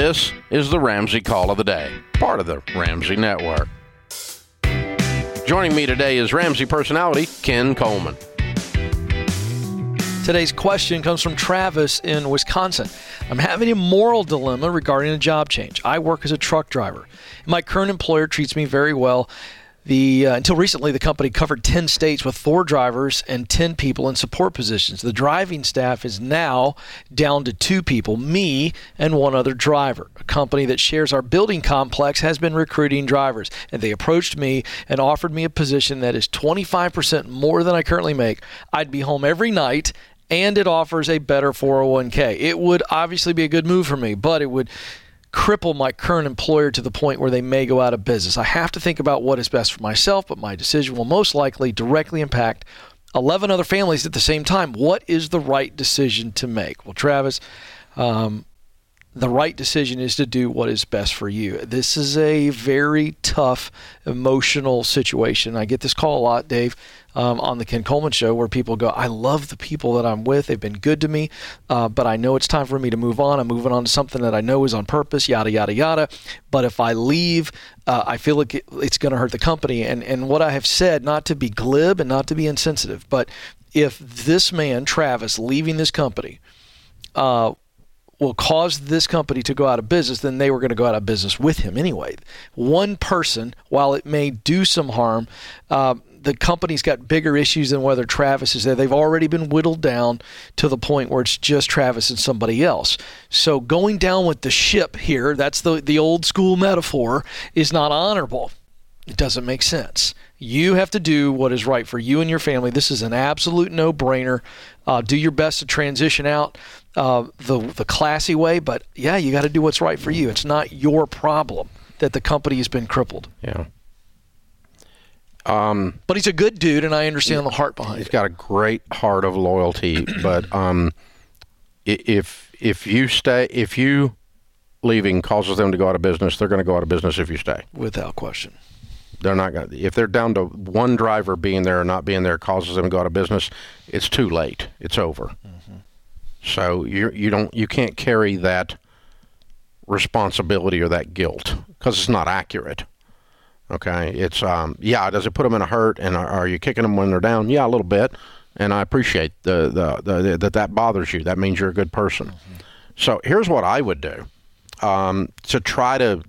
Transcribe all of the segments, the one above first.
This is the Ramsey Call of the Day, part of the Ramsey Network. Joining me today is Ramsey personality Ken Coleman. Today's question comes from Travis in Wisconsin. I'm having a moral dilemma regarding a job change. I work as a truck driver. My current employer treats me very well the uh, until recently, the company covered 10 states with four drivers and 10 people in support positions. The driving staff is now down to two people, me and one other driver. A company that shares our building complex has been recruiting drivers, and they approached me and offered me a position that is 25% more than I currently make. I'd be home every night and it offers a better 401k. It would obviously be a good move for me, but it would cripple my current employer to the point where they may go out of business. I have to think about what is best for myself, but my decision will most likely directly impact 11 other families at the same time. What is the right decision to make? Well, Travis, um, the right decision is to do what is best for you. This is a very tough emotional situation. I get this call a lot, Dave, um, on the Ken Coleman show where people go, I love the people that I'm with. They've been good to me, uh, but I know it's time for me to move on. I'm moving on to something that I know is on purpose, yada, yada, yada. But if I leave, uh, I feel like it's going to hurt the company. And, and what I have said, not to be glib and not to be insensitive, but if this man, Travis, leaving this company, uh, will cause this company to go out of business, then they were going to go out of business with him anyway. One person, while it may do some harm, uh, the company's got bigger issues than whether Travis is there. They've already been whittled down to the point where it's just Travis and somebody else. So going down with the ship here, that's the, the old school metaphor, is not honorable. It doesn't make sense. You have to do what is right for you and your family. This is an absolute no brainer. Uh, do your best to transition out uh, the, the classy way, but yeah, you got to do what's right for you. It's not your problem that the company has been crippled. Yeah. Um, but he's a good dude, and I understand the heart behind he's it. He's got a great heart of loyalty, but um, if if you stay, if you leaving causes them to go out of business, they're going to go out of business if you stay, without question. They're not going. If they're down to one driver being there or not being there causes them to go out of business, it's too late. It's over. Mm-hmm. So you you don't you can't carry that responsibility or that guilt because it's not accurate. Okay, it's um, yeah. Does it put them in a hurt? And are, are, you kicking them when they're down? Yeah, a little bit. And I appreciate the the, the, the that that bothers you. That means you're a good person. Mm-hmm. So here's what I would do um, to try to,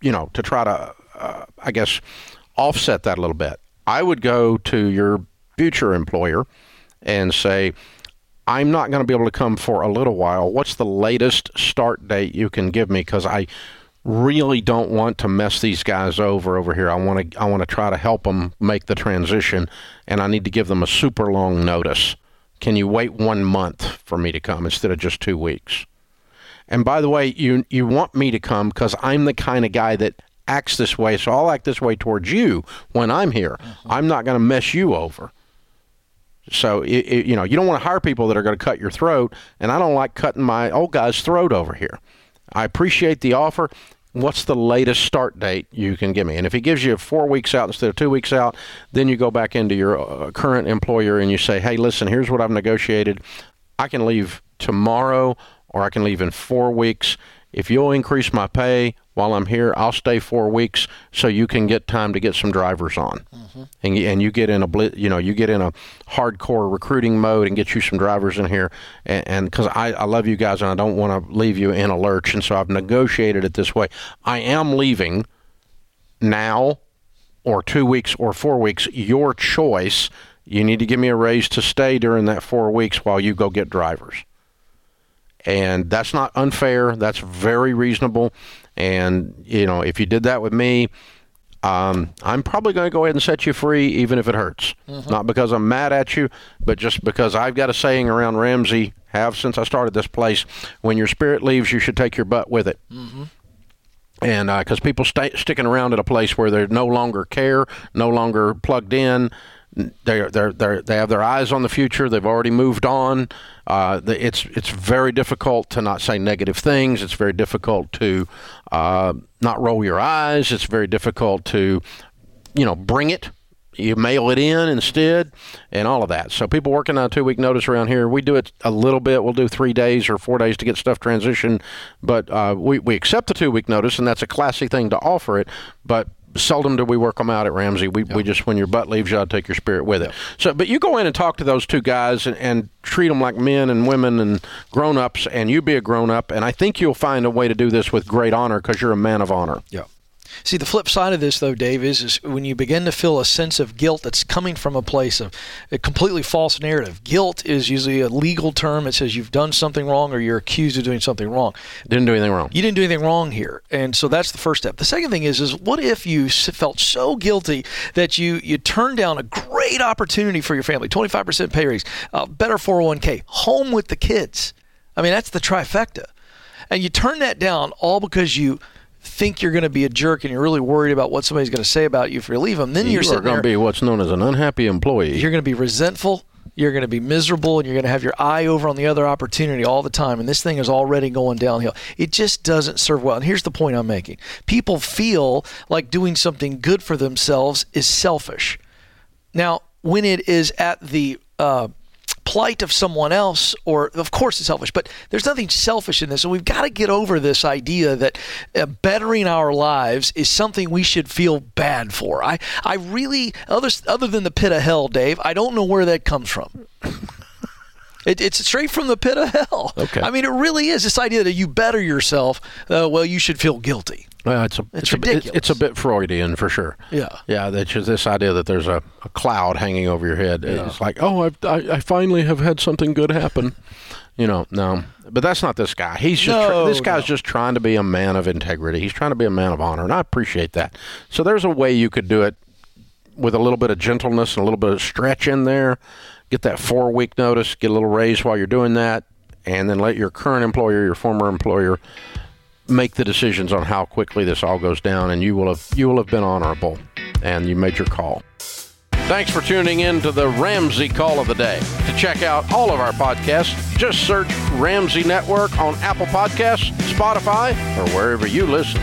you know, to try to, uh, I guess, offset that a little bit. I would go to your future employer and say, I'm not going to be able to come for a little while. What's the latest start date you can give me? Because I really don't want to mess these guys over over here. I want to I want to try to help them make the transition, and I need to give them a super long notice. Can you wait one month for me to come instead of just two weeks? And by the way, you you want me to come because I'm the kind of guy that acts this way, so I'll act this way towards you when I'm here. Mm-hmm. I'm not going to mess you over. So it, it, you know you don't want to hire people that are going to cut your throat, and I don't like cutting my old guy's throat over here. I appreciate the offer what's the latest start date you can give me? And if he gives you four weeks out instead of two weeks out, then you go back into your uh, current employer and you say, hey, listen, here's what I've negotiated. I can leave tomorrow or I can leave in four weeks. If you'll increase my pay while I'm here, I'll stay four weeks so you can get time to get some drivers on, mm-hmm. and and you get in a you know you get in a hardcore recruiting mode and get you some drivers in here, and because I, I love you guys and I don't want to leave you in a lurch, and so I've negotiated it this way. I am leaving now, or two weeks or four weeks, your choice. You need to give me a raise to stay during that four weeks while you go get drivers and that's not unfair. That's very reasonable. And you know, if you did that with me, um, I'm probably going to go ahead and set you free, even if it hurts. Mm-hmm. Not because I'm mad at you, but just because I've got a saying around Ramsey, have since I started this place: when your spirit leaves, you should take your butt with it. Mm-hmm and because uh, people stay sticking around at a place where they no longer care, no longer plugged in, they're, they're, they're, they have their eyes on the future. They've already moved on. Uh, it's, it's very difficult to not say negative things. It's very difficult to uh, not roll your eyes. It's very difficult to, you know, bring it. you mail it in instead, and all of that. So people working on a two week notice around here, we do it a little bit. We'll do three days or four days to get stuff transitioned, but uh, we we accept the two week notice, and that's a classy thing to offer it. But seldom do we work them out at Ramsey. We, we just when your butt leaves you, I'll take your spirit with it. So, but you go in and talk to those two guys and, and treat them like men and women and grown ups, and you be a grown up. And I think you'll find a way to do this with great honor because you're a man of honor. Yeah. See, the flip side of this, though, Dave, is, is when you begin to feel a sense of guilt that's coming from a place of a completely false narrative. Guilt is usually a legal term. It says you've done something wrong or you're accused of doing something wrong. Didn't do anything wrong. You didn't do anything wrong here, and so that's the first step. The second thing is, is what if you felt so guilty that you you turned down a great opportunity for your family, 25% pay raise, uh, better 401k, home with the kids. I mean, that's the trifecta, and you turn that down all because you think you're going to be a jerk and you're really worried about what somebody's going to say about you if you leave them, then you you're are going to be what's known as an unhappy employee. You're going to be resentful. You're going to be miserable, and you're going to have your eye over on the other opportunity all the time. And this thing is already going downhill. It just doesn't serve well. And here's the point I'm making: people feel like doing something good for themselves is selfish. Now, when it is at the uh, plight of someone else, or of course it's selfish, but there's nothing selfish in this. And we've got to get over this idea that uh, bettering our lives is something we should feel bad for. I, I really, other, other than the pit of hell, Dave, I don't know where that comes from. It, it's straight from the pit of hell. Okay. I mean, it really is this idea that you better yourself. Uh, well, you should feel guilty. Well, it's a It's it's, a, ridiculous. it's, it's a bit Freudian for sure. Yeah. Yeah, that's just this idea that there's a, a cloud hanging over your head. It's like, oh, I've, I I finally have had something good happen. You know, no, but that's not this guy. He's just tr- this guy's no. just trying to be a man of integrity. He's trying to be a man of honor, and I appreciate that. So there's a way you could do it with a little bit of gentleness and a little bit of stretch in there. Get that four week notice, get a little raise while you're doing that, and then let your current employer, your former employer, make the decisions on how quickly this all goes down, and you will have you will have been honorable, and you made your call. Thanks for tuning in to the Ramsey Call of the Day. To check out all of our podcasts, just search Ramsey Network on Apple Podcasts, Spotify, or wherever you listen.